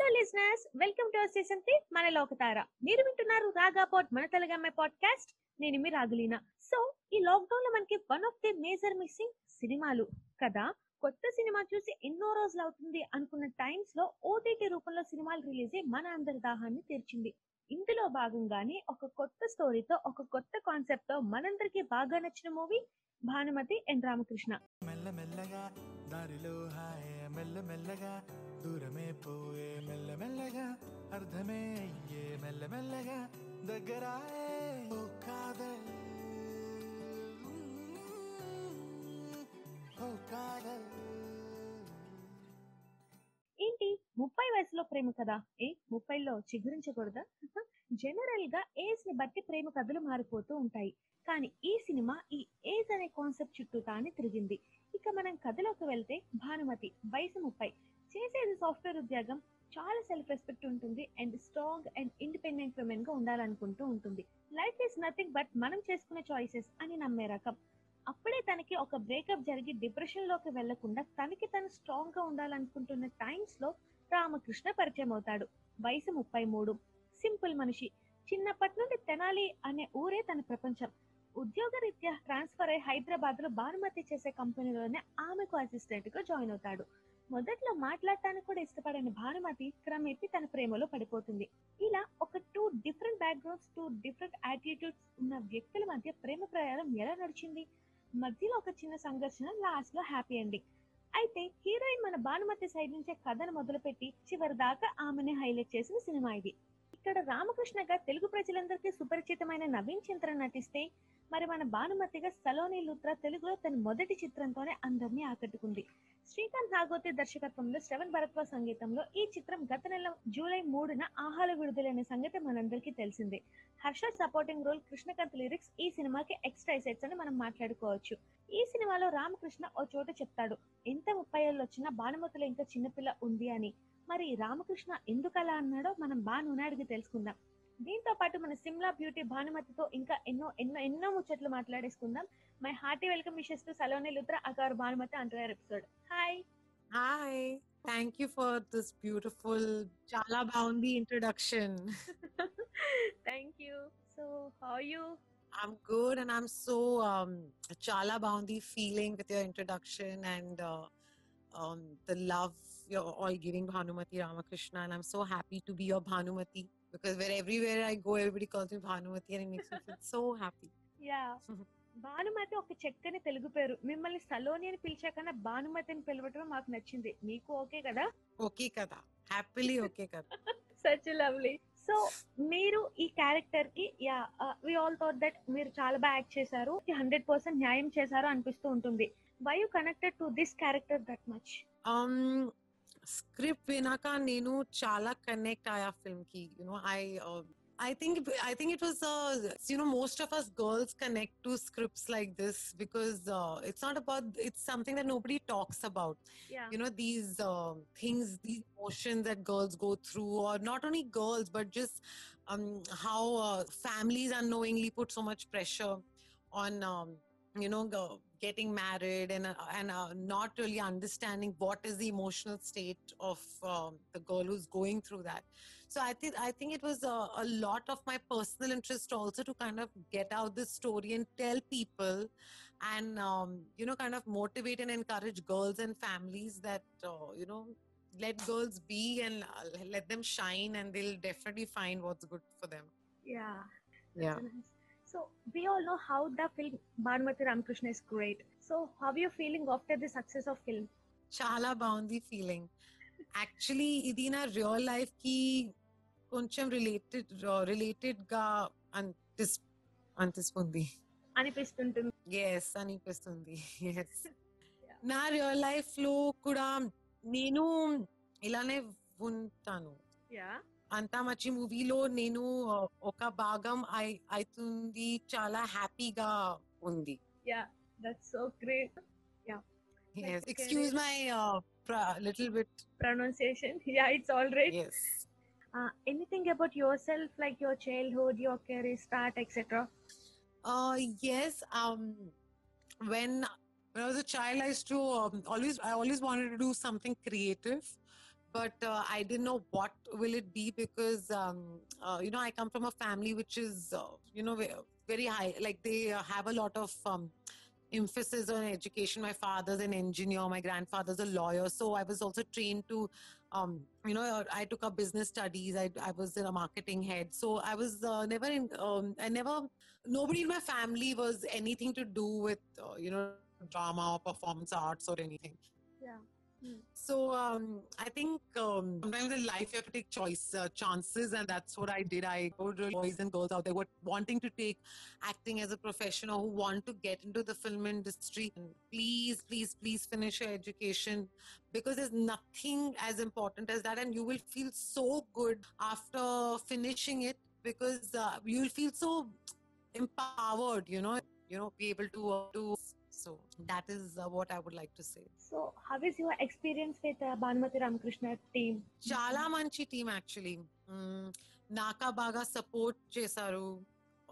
Hello listeners welcome to our season three మన లోకతార మీరు వింటున్నారు రాగా పాట్ మన తెలుగమ్మ పాడ్కాస్ట్ నేను మీ రాగులీన. సో ఈ లాక్డౌన్లో మనకి one of the major missing సినిమాలు కదా? కొత్త సినిమా చూసి ఎన్నో రోజులు అవుతుంది అనుకున్న టైమ్స్లో ఓటీటీ రూపంలో సినిమాలు రిలీజ్ అయ్యి మన అందరి దాహాన్ని తీర్చింది. ఇందులో భాగంగానే ఒక కొత్త స్టోరీతో ఒక కొత్త కాన్సెప్ట్తో మనందరికీ బాగా నచ్చిన మూవీ భానుమతి ఎన్ రామకృష్ణ మెల్లమెల్లగా దారిలో హాయే మెల్లమెల్లగా దూరమే పోయే మెల్లమెల్లగా అర్థమే అయ్యే మెల్లమెల్లగా దగ్గరాయే ఓ కాదల్ ఓ కాదల్ వయసులో ప్రేమ కదా? ఏ ముప్పైలో చిగురించకూడదా? జనరల్గా ఏజ్ని బట్టి ప్రేమ కథలు మారిపోతూ ఉంటాయి. కానీ ఈ సినిమా ఈ ఏజ్ అనే కాన్సెప్ట్ చుట్టూ తానే తిరిగింది. ఇక మనం కథలోకి వెళ్తే భానుమతి వయసు ముప్పై. చేసేది సాఫ్ట్వేర్ ఉద్యోగం. చాలా సెల్ఫ్ రెస్పెక్ట్ ఉంటుంది అండ్ స్ట్రాంగ్ అండ్ ఇండిపెండెంట్ ఉమెన్గా ఉండాలనుకుంటూ ఉంటుంది. లైఫ్ ఈస్ నథింగ్ బట్ మనం చేసుకునే చాయిసెస్ అని నమ్మే రకం. అప్పుడే తనకి ఒక బ్రేకప్ జరిగి డిప్రెషన్లోకి వెళ్ళకుండా తనకి తను స్ట్రాంగ్గా ఉండాలనుకుంటున్న టైమ్స్లో రామకృష్ణ పరిచయం అవుతాడు. వయసు ముప్పై మూడు. సింపుల్ మనిషి. చిన్నప్పటి నుండి తెనాలి అనే ఊరే తన ప్రపంచం. ఉద్యోగరీత్యా ట్రాన్స్ఫర్ అయి హైదరాబాద్లో భానుమతి చేసే కంపెనీలోనే ఆమెకు అసిస్టెంట్గా జాయిన్ అవుతాడు. మొదట్లో మాట్లాడటానికి కూడా ఇష్టపడని భానుమతి క్రమేపి తన ప్రేమలో పడిపోతుంది. ఇలా ఒక two different backgrounds two different attitudes ఉన్న వ్యక్తుల మధ్య ప్రేమ ప్రయాణం ఎలా నడిచింది? మధ్యలో ఒక చిన్న సంఘర్షణ లాస్ట్లో హ్యాపీ ఎండింగ్. అయితే హీరోయిన్ మన భానుమతి సైడ్ నుంచే కథను మొదలుపెట్టి చివరి దాకా ఆమెనే హైలైట్ చేసిన సినిమా ఇది. ఇక్కడ రామకృష్ణగా తెలుగు ప్రజలందరికీ సుపరిచితమైన నవీన్ చంద్ర నటిస్తే మరి మన భానుమతిగా సలోని లూత్ర తెలుగులో తన మొదటి చిత్రంతోనే అందరినీ ఆకట్టుకుంది. శ్రీకాంత్ నాగోతి దర్శకత్వంలో శ్రవణ్ భరత్వ సంగీతంలో ఈ చిత్రం గత నెల జూలై మూడున ఆహాల విడుదలైన సంగతి మనందరికీ తెలిసిందే. Harsha supporting role Krishnakant lyrics ఈ సినిమాకి ఎక్స్ట్రా ఎసెట్స్ అని మనం మాట్లాడుకోవచ్చు. ఈ సినిమాలో రామకృష్ణ ఓ చోట చెప్తాడు ఎంత ముప్పై ఏళ్ళు వచ్చినా భానుమతులు ఇంకా చిన్నపిల్ల ఉంది అని. మరి రామకృష్ణ ఎందుకలా అన్నాడో మనం బాను అడిగి తెలుసుకుందాం. దీంతో పాటు మన సిమ్లా బ్యూటీ భానుమతితో ఇంకా ఎన్నో ఎన్నో ఎన్నో ముచ్చట్లు మాట్లాడేసుకుందాం my hearty welcome wishes to Saloni Luthra అగారు Bhanumathi అంటారు episode hi Hi. Thank you for this beautiful Chala Boundi introduction. Thank you so how you I'm good and I'm so um, Chala Boundi feeling with your introduction and uh, um, the love you're all giving Bhanumati Ramakrishna. And I'm so happy to be your Bhanumati because where everywhere I go, everybody calls me Bhanumati and it makes me feel so happy. Yeah Bhanumathi ఒక చక్కని తెలుగు పేరు. మిమ్మల్ని సలోని అని పిలిచాకన్నా భానుమతి అని పిలవటం మాకు నచ్చింది. మీకు ఓకే కదా? Okay, Kada. Happily okay, Kada. Such lovely so మీరు ఈ క్యారెక్టర్కి yeah we all thought that మీరు చాలా బాగా యాక్ట్ చేశారు. హండ్రెడ్ పర్సెంట్ న్యాయం చేశారు అనిపిస్తూ ఉంటుంది. Why you connected to this character that much um script వినాక నేను చాలా కనెక్ట్ ఆయా ఫిల్మ్ కి you know i uh, i think i think it was uh, you know most of us girls connect to scripts like this because uh, it's not about it's something that nobody talks about yeah you know these um things these emotions that girls go through or not only girls but just um, how uh, families unknowingly put so much pressure on um, you know go- getting married and uh, and uh, not really understanding what is the emotional state of um, the girl who's going through that. So i think i think it was a, a lot of my personal interest also to kind of get out this story and tell people and um, you know kind of motivate and encourage girls and families that uh, you know let girls be and uh, let them shine and they'll definitely find what's good for them. Yeah. Yeah So we all know how the film Bhanumati Ramakrishna is great. So how are you feeling after the success of film? చాలా బాగుంది feeling actually ఇది నా real లైఫ్కి కొంచెం related రిలేటెడ్గా అనిపిస్ అనిపిస్తుంది అనిపిస్తుంటుంది yes అనిపిస్తుంది ఎస్ నా రియల్ లైఫ్లో కూడా నేను ఇలానే ఉంటాను యా అంతా మంచి మూవీలో నేను uh, ఒక భాగం అయి- అవుతుంది చాలా హ్యాపీగా ఉంది yeah that's so great Yes. Like, Excuse my uh, pra- little bit. Pronunciation yeah it's all right Yes. Anything about your self like your childhood your career start etcetera Uh, yes. Um, when when I was a child, I used to um, always I always wanted to do something creative, but uh, I didn't know what will it be because um, uh, you know I come from a family which is uh, you know very high, like they uh, have a lot of um, emphasis on education. My father's an engineer, my grandfather's a lawyer, so I was also trained to. Um, you know, I took up business studies. I, I was a marketing head, so I was uh, never in. Um, I never. Nobody in my family was anything to do with uh, you know drama or performance arts or anything. Yeah. So um, I think um, sometimes in life you have to take choice uh, chances, and that's what I did. I told boys and girls out there who are wanting to take acting as a profession or who want to get into the film industry. Please, please, please finish your education because there's nothing as important as that, and you will feel so good after finishing it because uh, you will feel so empowered. You know, you know, be able to uh, do. So that is uh, what I would like to say. So how is your experience with uh, Bhanumati Ramakrishna team? Chala Manchi team actually. Mm, Naka Baga support chesaru.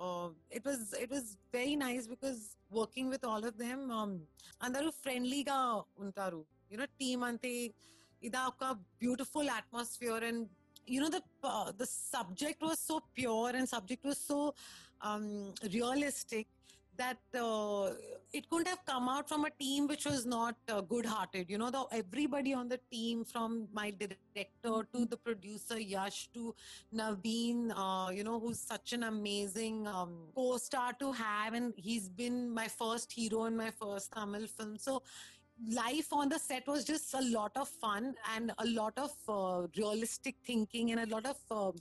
Uh, it was it was very nice because working with all of them um, అందరూ ఫ్రెండ్లీగా You know, team అంతే ida ఒక beautiful atmosphere and you know the uh, the subject was so pure and subject was so um, realistic that uh, it couldn't have come out from a team which was not uh, good-hearted. You know, the, everybody on the team, from my director to the producer Yash to Naveen, uh, you know, who's such an amazing um, co-star to have, and he's been my first hero in my first Tamil film. So life on the set was just a lot of fun and a lot of uh, realistic thinking and a lot of uh,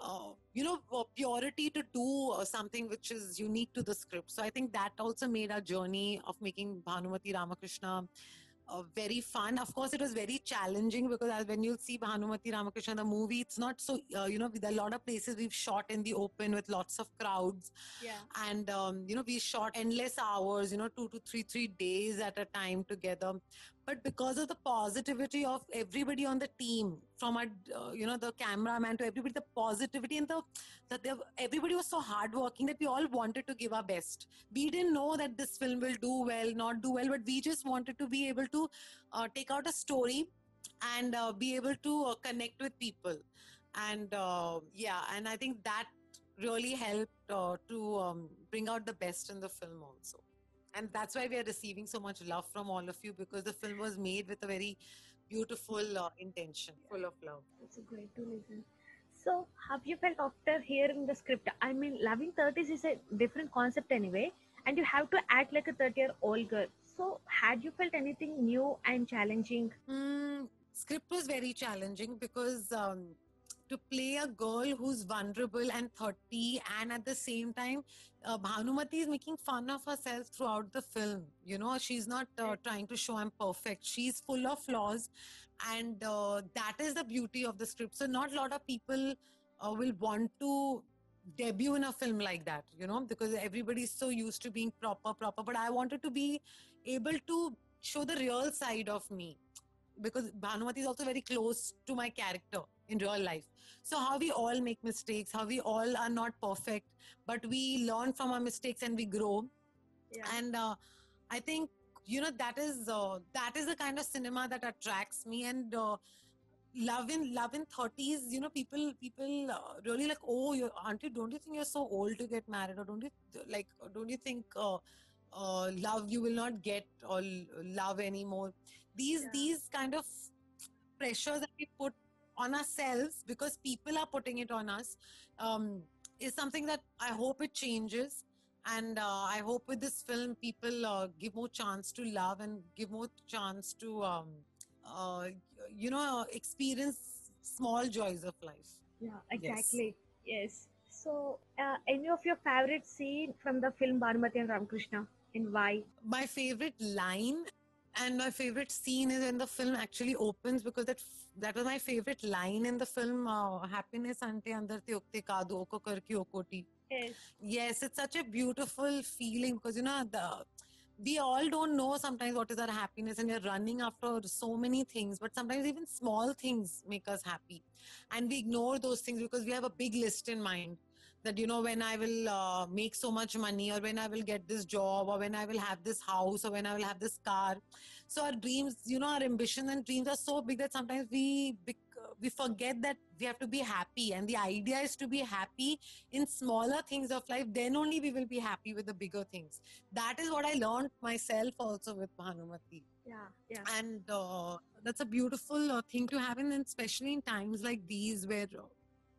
uh, you know uh, purity to do uh, something which is unique to the script. So i think that also made our journey of making bhanumati ramakrishna uh, very fun. Of course it was very challenging because as when you see bhanumati ramakrishna the movie it's not so uh, you know with a lot of places we've shot in the open with lots of crowds. Yeah. and um, you know we shot endless hours you know two to three three days at a time together but because of the positivity of everybody on the team from our uh, you know the cameraman to everybody the positivity and the that they, everybody was so hardworking that we all wanted to give our best. We didn't know that this film will do well not do well but we just wanted to be able to uh, take out a story and uh, be able to uh, connect with people. And uh, yeah and i think that really helped uh, to um, bring out the best in the film also and that's why we are receiving so much love from all of you because the film was made with a very beautiful uh, intention full of love It's great to listen. So, have you felt after hearing the script? I mean, loving 30s is a different concept anyway, and you have to act like a 30 year old girl. So, had you felt anything new and challenging? Mm, script was very challenging because um, to play a girl who's vulnerable and 30 and at the same time uh, bhanumati is making fun of herself throughout the film. You know she's not uh, trying to show i'm perfect. She's full of flaws and uh, that is the beauty of the script. So not a lot of people uh, will want to debut in a film like that you know because everybody's so used to being proper proper. But i wanted to be able to show the real side of me because Bhanumati is also very close to my character in real life. So how we all make mistakes, how we all are not perfect, but we learn from our mistakes and we grow. Yeah. And uh, I think you know that is uh, that is the kind of cinema that attracts me. And uh, love in love in thirties, you know, people people uh, really like, oh, you aren't you? Don't you think you're so old to get married, or don't you like? Don't you think? Uh, uh, love you will not get or love anymore these Yeah. these kind of pressures that we put on ourselves because people are putting it on us um, is something that I hope it changes. And uh, I hope with this film, people uh, give more chance to love and give more chance to, um, uh, you know, experience small joys of life. Yeah, exactly. Yes. So, uh, any of your favorite scene from the film Bhanumati and Ramakrishna, and why? my favorite line and my favorite scene is when the film actually opens because that that was my favorite line in the film uh, happiness ante andar te ukte kaadu oko karki okoti Yes. yes it's such a beautiful feeling because you know the we all don't know sometimes what is our happiness and we're running after so many things but sometimes even small things make us happy. And we ignore those things because we have a big list in mind that you know when I will uh, make so much money, or when I will get this job, or when I will have this house, or when I will have this car. So our dreams, you know, our ambitions and dreams are so big that sometimes we we forget that we have to be happy, and the idea is to be happy in smaller things of life. Then only we will be happy with the bigger things. That is what I learned myself also with Bhanumati Yeah, yeah. and uh, that's a beautiful uh, thing to have and especially in times like these where uh,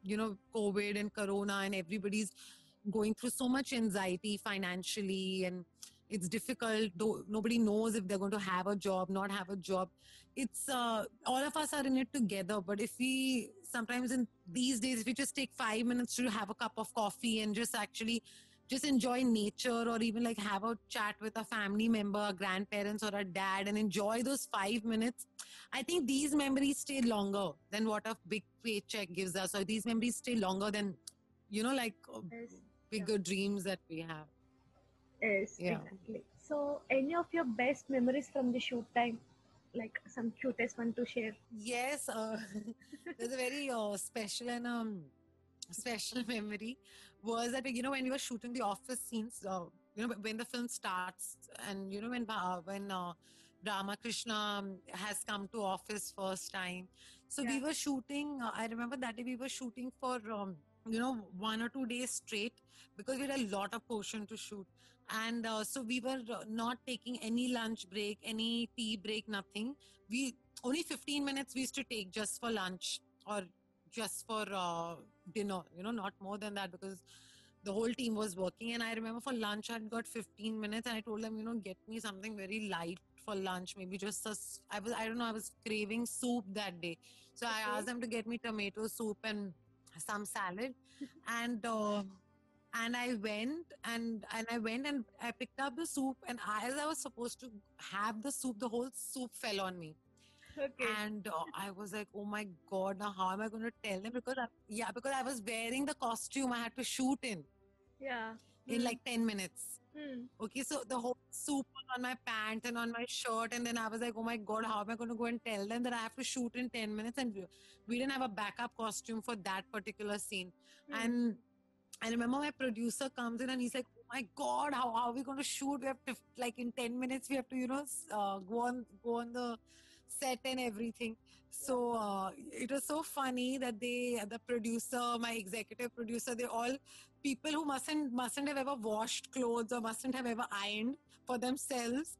you know covid and corona and everybody's going through so much anxiety financially and it's difficult. Nobody knows if they're going to have a job not have a job. It's uh, all of us are in it together. But if we sometimes in these days if we just take 5 minutes to have a cup of coffee and just actually just enjoy nature or even like have a chat with a family member, a grandparents or a dad and enjoy those five minutes. I think these memories stay longer than what a big paycheck gives us, or these memories stay longer than, you know, like uh, Yes, bigger dreams that we have. yes, Yeah. exactly. So, any of your best memories from the shoot time? Like some cutest one to share? Yes, uh, there's a very uh, special and um, special memory was that you know when we were shooting the office scenes, uh, you know when the film starts, and you know when uh, when uh, Ramakrishna um, has come to office first time. So we were shooting. Uh, I remember that day we were shooting for um, you know one or two days straight because we had a lot of portion to shoot and uh, so we were uh, not taking any lunch break any tea break nothing we only 15 minutes we used to take just for lunch or just for uh, dinner you know not more than that because the whole team was working. And i remember for lunch i'd got 15 minutes and i told them you know get me something very light for lunch maybe just a i was i don't know i was craving soup that day. So i asked them to get me tomato soup and some salad. And uh, and I went and and I went and I picked up the soup and as I was supposed to have the soup, the whole soup fell on me. Okay. And uh, I was like, oh my god, now how am I going to tell them? Because I, yeah, because I was wearing the costume I had to shoot in yeah. in Hmm, like ten minutes. hmm. Okay, so the whole soup was on my pants and on my shirt, and then I was like, oh my god, how am I going to go and tell them that I have to shoot in ten minutes? And we, we didn't have a backup costume for that particular scene. Hmm. And I remember my producer comes in and he's like, "Oh my God, how, how are we going to shoot? We have to like in ten minutes we have to you know uh, go on go on the set and everything." So uh, it was so funny that they, the producer, my executive producer, they all people who mustn't mustn't have ever washed clothes or mustn't have ever ironed for themselves.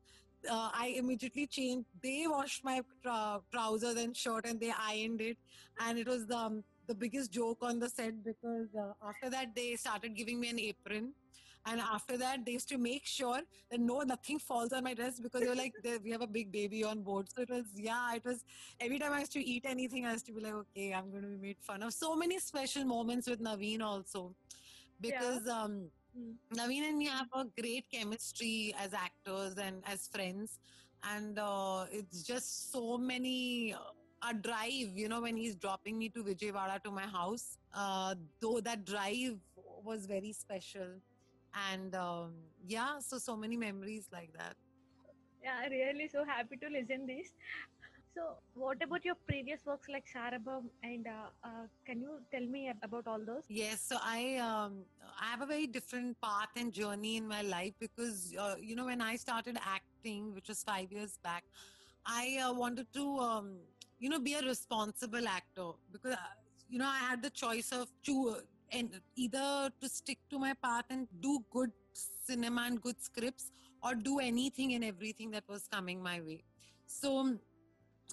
Uh, I immediately changed. They washed my trou- trousers and shirt and they ironed it, and it was the um, the biggest joke on the set because uh, after that they started giving me an apron and after that they used to make sure that no nothing falls on my dress because they were like we have a big baby on board. So it was yeah it was every time i used to eat anything i used to be like okay i'm going to be made fun of. So many special moments with naveen also. Because um Mm. Naveen and me have a great chemistry as actors and as friends, and uh, it's just so many. Uh, a drive, you know, when he's dropping me to Vijayawada to my house, uh, though that drive was very special, and um, yeah, so so many memories like that. Yeah, really so happy to listen this. So, what about your previous works like Sarabam and uh, uh, can you tell me about all those? Yes, so I um, I have a very different path and journey in my life because uh, you know when I started acting, which was five years back, I uh, wanted to um, you know be a responsible actor because uh, you know I had the choice of two and either to stick to my path and do good cinema and good scripts or do anything and everything that was coming my way. So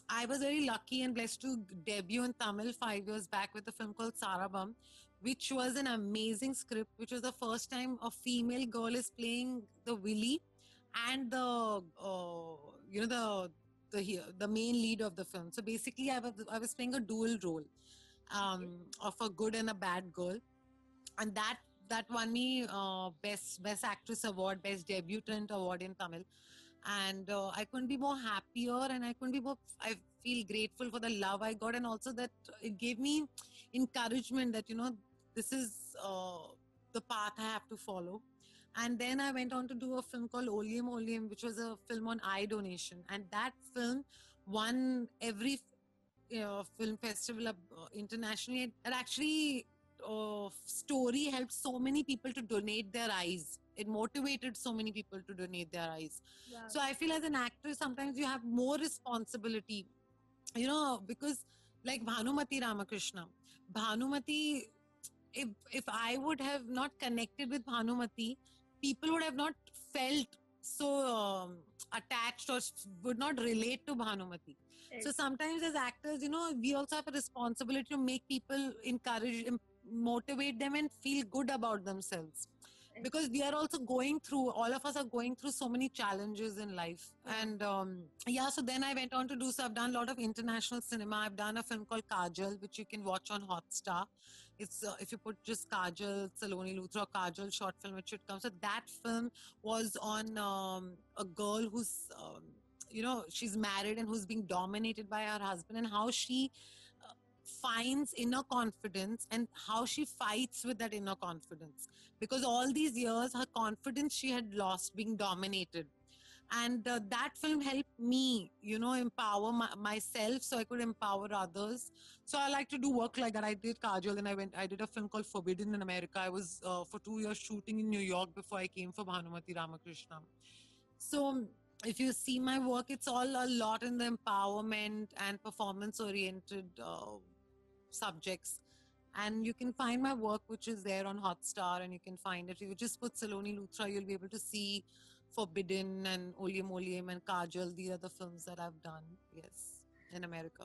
I was very lucky and blessed to debut in Tamil five years back with a film called Sarabam, which was an amazing script, which was the first time a female girl is playing the Willy and the uh, you know the the the main lead of the film. So basically, I was I was playing a dual role um, of a good and a bad girl, and that that won me uh, best best actress award, best debutant award in Tamil. And uh, I couldn't be more happier and I couldn't be more I feel grateful for the love I got and also that it gave me encouragement that you know this is uh, the path I have to follow. And then I went on to do a film called Oleum Oleum which was a film on eye donation. And that film won every you know, film festival uh, internationally it, it actually uh, story helped so many people to donate their eyes. It motivated so many people to donate their eyes. So I feel as an actor, sometimes you have more responsibility, you know, because like Bhanumati Ramakrishna, Bhanumati, if if I would have not connected with Bhanumati, people would have not felt so um, attached or would not relate to Bhanumati. So sometimes as actors, you know, we also have a responsibility to make people encourage, motivate them, and feel good about themselves. Right. Because we are also going through, all of us are going through so many challenges in life. And um, yeah, so then I went on to do, so I've done a lot of international cinema. I've done a film called Kajal, which you can watch on Hotstar. It's uh, if you put just Kajal, Saloni Luthra, Kajal short film, it should come. So that film was on um, a girl who's um, you know she's married and who's being dominated by her husband and how she uh, finds inner confidence and how she fights with that inner confidence. Because all these years her confidence she had lost being dominated. And uh, that film helped me you know empower my, myself so i could empower others. So i like to do work like that. I did kajal and i went i did a film called forbidden in america. I was uh, for two years shooting in new york before i came for bhanumati ramakrishna. So if you see my work it's all a lot in the empowerment and performance oriented uh, subjects and you can find my work which is there on hotstar and you can find it you just put saloni luthra you'll be able to see forbidden and olium olium and kajal these are the films that i've done yes in america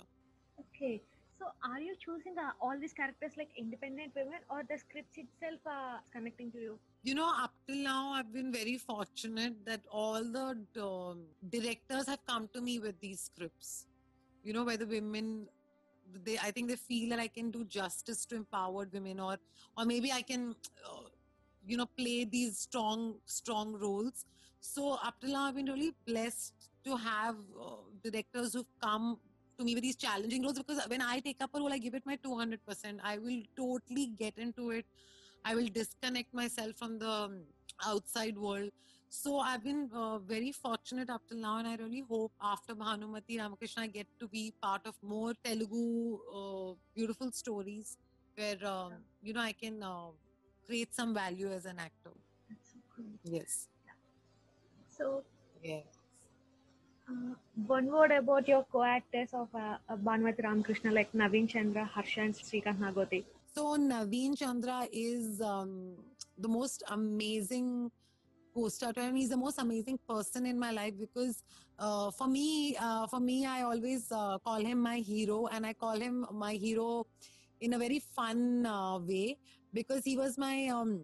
Okay. So are you choosing uh, all these characters like independent women or the scripts itself uh, connecting to you? You know up till now i've been very fortunate that all the um, directors have come to me with these scripts. You know where the women they i think they feel that i can do justice to empowered women or or maybe i can uh, you know play these strong strong roles. So up till now i've been really blessed to have uh, directors who've come to me with these challenging roles because when i take up a role i give it my 200% i will totally get into it I will disconnect myself from the um, outside world. So I've been uh, very fortunate up till now, and I really hope after Bhanumati Ramakrishna, I get to be part of more Telugu uh, beautiful stories where um, you know I can uh, create some value as an actor. That's so cool. Yes. So Yeah. uh, one word about your co-actors of uh, Bhanumati Ramakrishna like Naveen Chandra, Harsha and Srikant Nagoti. So Naveen Chandra is um, the most amazing co-star and he's the most amazing person in my life because uh, for me, uh, for me, I always uh, call him my hero and I call him my hero in a very fun uh, way because he was my um,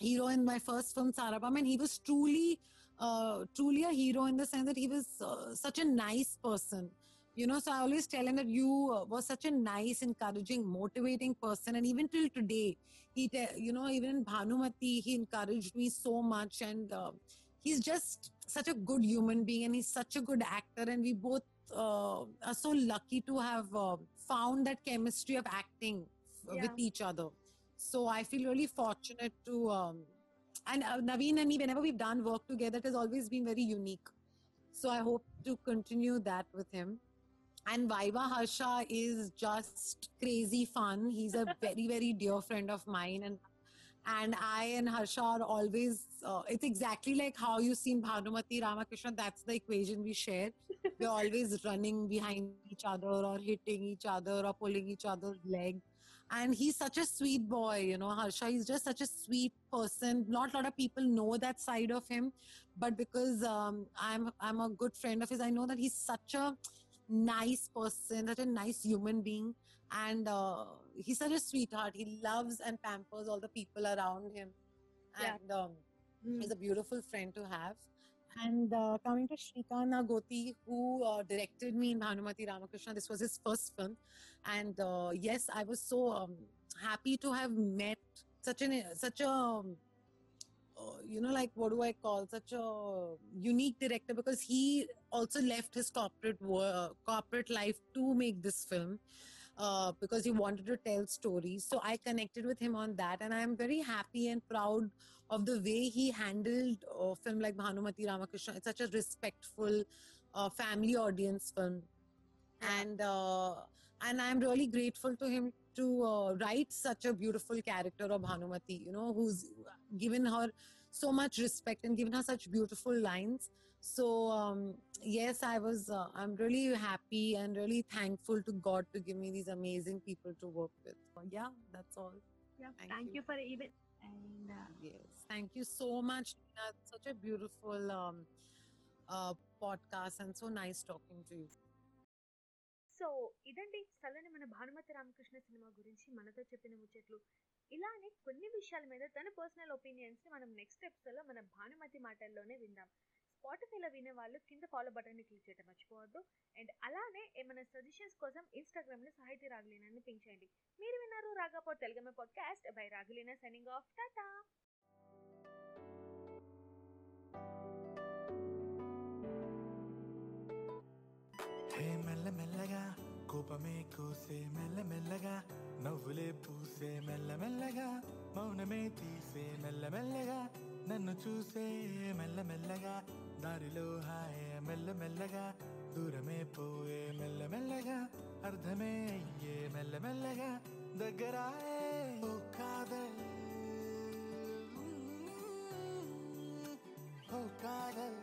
hero in my first film Sarabam and he was truly, uh, truly a hero in the sense that he was uh, such a nice person you know so i always tell him that you uh, was such a nice encouraging motivating person. And even till today he te- you know even in bhanumati he encouraged me so much. And uh, he's just such a good human being and he's such a good actor. And we both uh, are so lucky to have uh, found that chemistry of acting f- with each other. So i feel really fortunate to um, and uh, naveen and me whenever we've done work together it has always been very unique. So i hope to continue that with him and Viva Harsha is just crazy fun. He's a very, very dear friend of mine. And and I and Harsha are always, uh, it's exactly like how you seen Bhanumati Ramakrishna. That's the equation we share. We're always running behind each other or hitting each other or pulling each other's leg. And he's such a sweet boy, you know, Harsha. He's just such a sweet person. Not a lot of people know that side of him, but because um, I'm I'm a good friend of his, I know that he's such a nice person, such a nice human being, and uh, he's such a sweetheart. He loves and pampers all the people around him, Yeah. and um, Mm. he's a beautiful friend to have. And uh, coming to Shrikant Nagoti, who uh, directed me in Bhanumati Ramakrishna, this was his first film, and uh, yes, I was so um, happy to have met such an such a um, uh, you know like what do i call such a unique director? Because he also left his corporate wo- corporate life to make this film uh, because he wanted to tell stories. So i connected with him on that and i'm very happy and proud of the way he handled a film like bhanumati ramakrishna. It's such a respectful uh, family audience film. And uh, and i'm really grateful to him to uh, write such a beautiful character of Bhanumati, you know, who's given her so much respect and given her such beautiful lines. So um, yes, I was. Uh, I'm really happy and really thankful to God to give me these amazing people to work with. Yeah, that's all. Yeah, Thank thank you. you for even and uh, Yes, thank you so much. Tina. Such a beautiful um, uh, podcast and so nice talking to you. So ఇదండి చల్లని మన Bhanumathi Ramakrishna cinema గురించి మనతో చెప్పిన ముచ్చట్లు ఇలానే కొన్ని విషయాల మీద తన పర్సనల్ ఒపీనియన్స్ని మనం నెక్స్ట్ ఎపిసోడ్లో మన భానుమతి మాటల్లోనే విందాం. స్పాటిఫైలో వినే వాళ్ళు కింద ఫాలో బటన్ని క్లిక్ చేయడం మర్చిపోవద్దు. అండ్ అలానే ఏమైనా సజెషన్స్ కోసం ఇన్స్టాగ్రామ్లో సాహితీ రాగులీనాన్ని పింక్ చేయండి. మీరు విన్నారు రాగాపో తెలుగమ్మ పాడ్కాస్ట్ బై రాగులీనా సైనింగ్ ఆఫ్ టాటా మెల్లమెల్లగా నన్ను చూసే మెల్లమెల్లగా దారిలో హాయే మెల్లమెల్లగా దూరమే పోయే మెల్లమెల్లగా అర్థమే అయ్యే మెల్లమెల్లగా దగ్గరాయే ఓ కాదల్ ఓ కాదల్